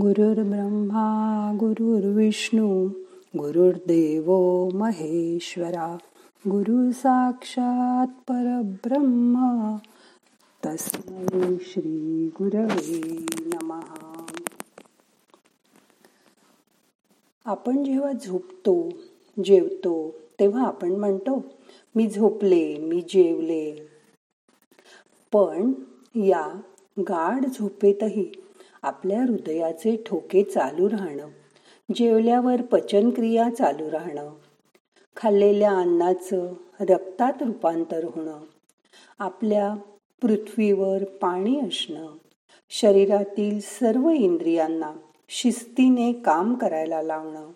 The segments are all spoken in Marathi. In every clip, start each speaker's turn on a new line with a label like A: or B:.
A: गुरुर्ब्रह्मा गुरुर्विष्णू गुरुर्देव महेश्वरा गुरु साक्षात परब्रह्म. तस्मै श्री गुरवे नमहा आपण जेव्हा झोपतो जेवतो तेव्हा आपण म्हणतो मी झोपले मी जेवले. पण या गाढ झोपेतही आपल्या हृदयाचे ठोके चालू राहणं जेवल्यावर पचनक्रिया चालू राहणं खाल्लेल्या अन्नाचं रक्तात रूपांतर होणं आपल्या पृथ्वीवर पाणी असणं शरीरातील सर्व इंद्रियांना शिस्तीने काम करायला लावणं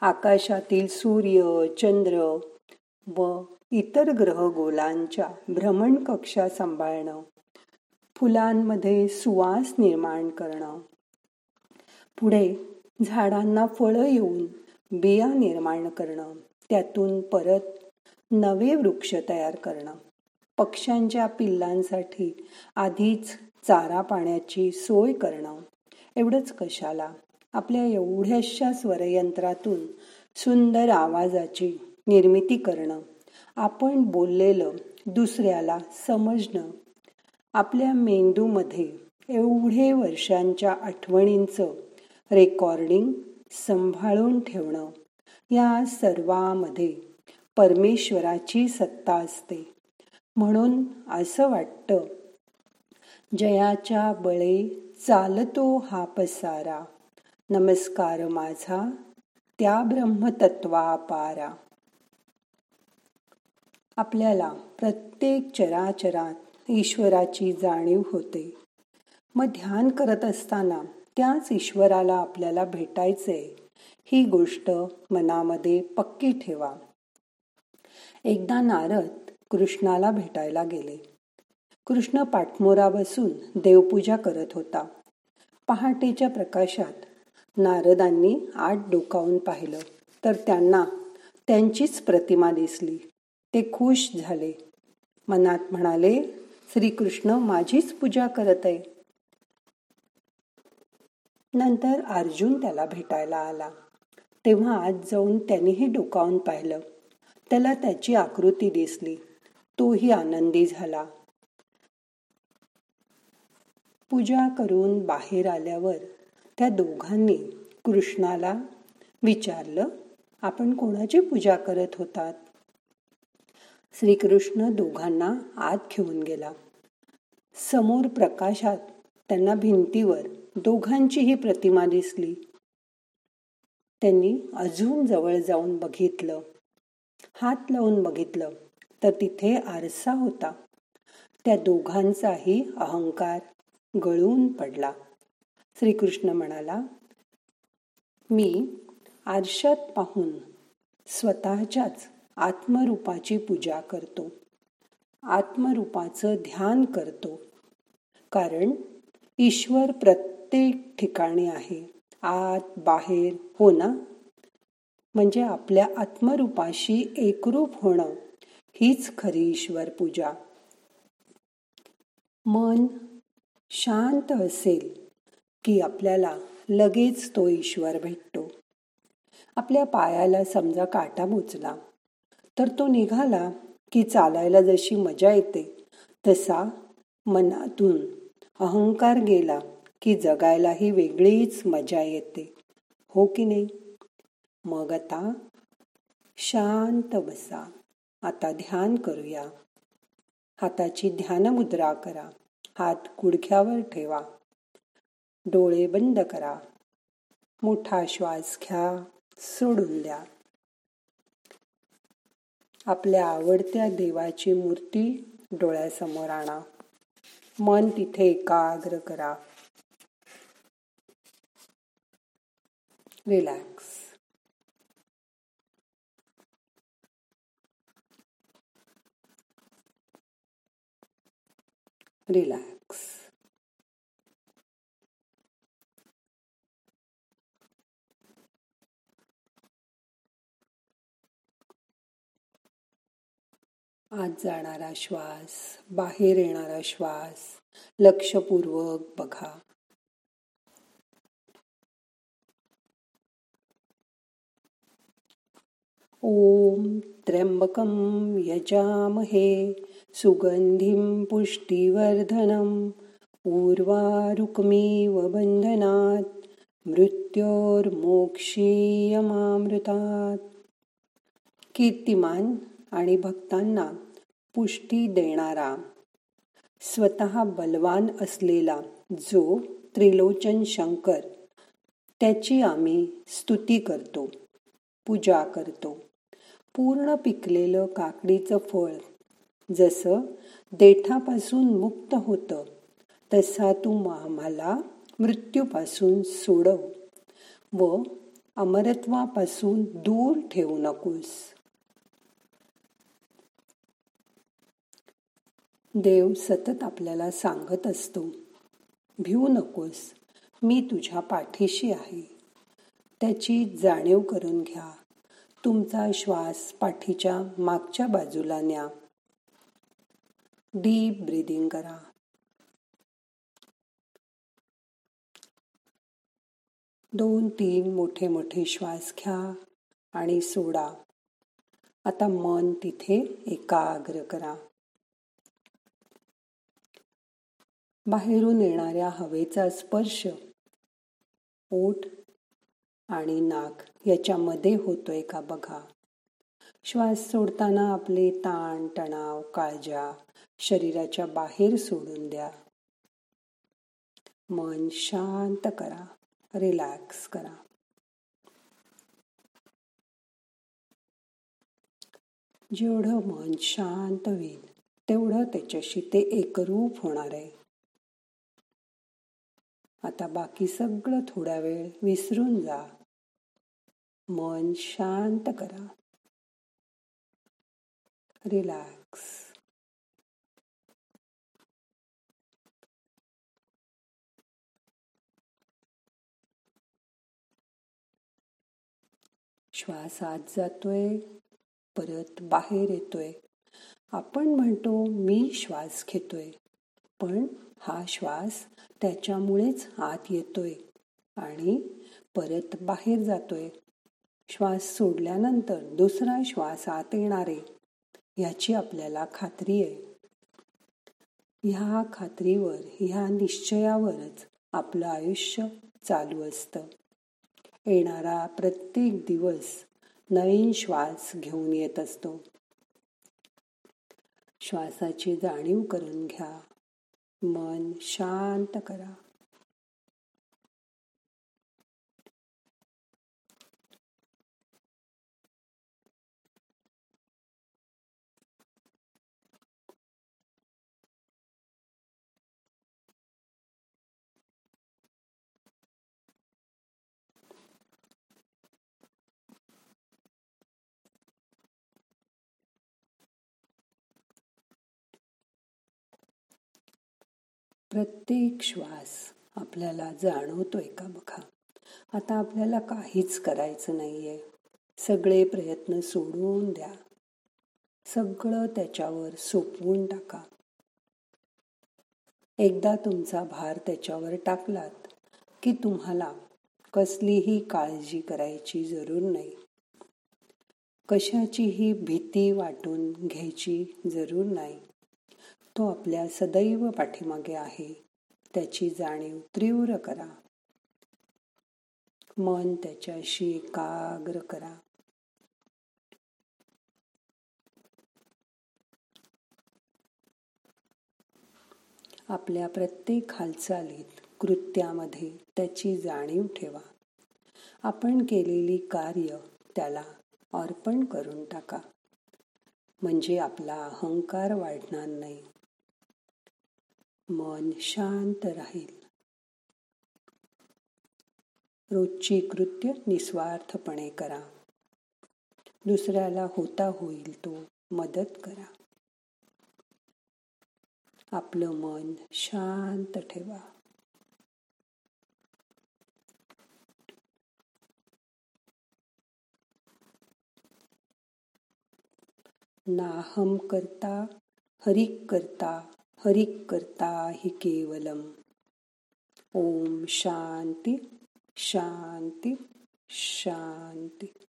A: आकाशातील सूर्य चंद्र व इतर ग्रह गोलांच्या भ्रमण कक्षा सांभाळणं फुलांमध्ये सुवास निर्माण करणं. पुढे झाडांना फळं येऊन बिया निर्माण करणं. त्यातून परत नवे वृक्ष तयार करणं. पक्ष्यांच्या पिल्लांसाठी आधीच चारा पाण्याची सोय करणं. एवढंच कशाला? आपल्या एवढ्याशा स्वरयंत्रातून सुंदर आवाजाची निर्मिती करणं. आपण बोललेलं दुसऱ्याला समजणं आपल्या मेंदूमध्ये एवढे वर्षांच्या आठवणींचं रेकॉर्डिंग सांभाळून ठेवणं या सर्वामध्ये परमेश्वराची सत्ता असते. म्हणून असं वाटतं जयाच्या बळे चालतो हा पसारा. नमस्कार माझा त्या ब्रह्मतत्वापारा. आपल्याला प्रत्येक चराचरात ईश्वराची जाणीव होते. मग ध्यान करत असताना त्याच ईश्वराला आपल्याला भेटायचे. ही गोष्ट मनामध्ये पक्की ठेवा. एकदा नारद कृष्णाला भेटायला गेले. कृष्ण पाठमोरा बसून देवपूजा करत होता. पहाटेच्या प्रकाशात नारदांनी आत डोकावून पाहिलं. तर त्यांना त्यांचीच प्रतिमा दिसली. ते खुश झाले. मनात म्हणाले श्रीकृष्ण माझीच पूजा करत आहे. नंतर अर्जुन त्याला भेटायला आला. तेव्हा आज जाऊन त्यांनीही डोकावून पाहिलं. त्याला त्याची आकृती दिसली. तोही आनंदी झाला. पूजा करून बाहेर आल्यावर त्या दोघांनी कृष्णाला विचारलं आपण कोणाची पूजा करत होतात? श्रीकृष्ण दोघांना आत घेऊन गेला. समोर प्रकाशात त्यांना भिंतीवर दोघांचीही प्रतिमा दिसली. त्यांनी अजून जवळ जाऊन बघितलं. हात लावून बघितलं तर तिथे आरसा होता. त्या दोघांचाही अहंकार गळून पडला. श्रीकृष्ण म्हणाला मी आरशात पाहून स्वतःच्याच आत्मरूपाची पूजा करतो. आत्मरूपाचं ध्यान करतो. कारण ईश्वर प्रत्येक ठिकाणी आहे. आत बाहेर हो ना? म्हणजे आपल्या आत्मरूपाशी एकरूप होणं हीच खरी ईश्वर पूजा. मन शांत असेल की आपल्याला लगेच तो ईश्वर भेटतो. आपल्या पायाला समजा काटा मोचला तर तो निघाला की चालायला जशी मजा येते तसा मनातून अहंकार गेला की जगायलाही वेगळीच मजा येते. हो की नाही? मग आता शांत बसा. आता ध्यान करूया. हाताची ध्यान मुद्रा करा. हात गुडघ्यावर ठेवा. डोळे बंद करा. मोठा श्वास घ्या. सोडून द्या. आपल्या आवडत्या देवाची मूर्ती डोळ्यासमोर आणा. मन तिथे एकाग्र करा. रिलॅक्स रिलॅक्स आत जाणारा श्वास बाहेर येणारा श्वास लक्षपूर्वक बघा. ओम त्र्यंबकम यजामहे सुगंधीं पुष्टिवर्धनम उर्वा बंधनात मृत्योर्मोक्षीयमामृतात. कीर्तिमान आणि भक्तांना पुष्टी देणारा स्वतः बलवान असलेला जो त्रिलोचन शंकर त्याची आम्ही स्तुती करतो पूजा करतो. पूर्ण पिकलेलं काकडीचं फळ जसं देठापासून मुक्त होतं तसा तू आम्हाला मृत्यूपासून सोडव व अमरत्वापासून दूर ठेवू नकोस. देव सतत आपल्याला सांगत असतो. भिवू नकोस मी तुझ्या पाठीशी आहे. त्याची जाणीव करून घ्या. तुमचा श्वास पाठीच्या मागच्या बाजूला न्या. डीप ब्रीदिंग करा. दोन तीन मोठे मोठे श्वास घ्या आणि सोडा. आता मन तिथे एकाग्र करा. बाहेरून येणाऱ्या हवेचा स्पर्श पोट आणि नाक याच्यामध्ये होतोय का बघा. श्वास सोडताना आपले ताण तणाव काळजा शरीराच्या बाहेर सोडून द्या. मन शांत करा रिलॅक्स करा. जेवढं मन शांत होईल तेवढं त्याच्याशी ते एकरूप होणार आहे. आता बाकी सगळं थोडा वेळ विसरून जा. मन शांत करा. रिलॅक्स श्वास आत जातोय परत बाहेर येतोय. आपण म्हणतो मी श्वास घेतोय. पण हा श्वास त्याच्यामुळेच आत येतोय आणि परत बाहेर जातोय. श्वास सोडल्यानंतर दुसरा श्वास आत येणारे याची आपल्याला खात्री आहे. ह्या खात्रीवर ह्या निश्चयावरच आपलं आयुष्य चालू असतं. येणारा प्रत्येक दिवस नवीन श्वास घेऊन येत असतो. श्वासाची जाणीव करून घ्या. मन शांत करा. प्रत्येक श्वास आपल्याला जाणवतोय का बघा? आता आपल्याला काहीच करायचं नाहीये. सगळे प्रयत्न सोडून द्या. सगळं त्याच्यावर सोपवून टाका. एकदा तुमचा भार त्याच्यावर टाकलात की तुम्हाला कसलीही काळजी करायची जरूर नाही. कशाचीही भीती वाटून घ्यायची जरूर नाही. तो आपल्या सदैव पाठीमागे आहे. त्याची जाणीव तीव्र करा. मन त्याच्याशी एकाग्र करा. आपल्या प्रत्येक हालचालीत कृत्यामध्ये त्याची जाणीव ठेवा. आपण केलेली कार्य त्याला अर्पण करून टाका. म्हणजे आपला अहंकार वाढणार नाही. मन शांत राहील. रोजची कृत्य निस्वार्थपणे करा. दुसऱ्याला होता होईल तो मदत करा. आपलं मन शांत ठेवा. नाहम करता हरिक करता हरिक करता हि केवलम। ओम शांती शांती शांती।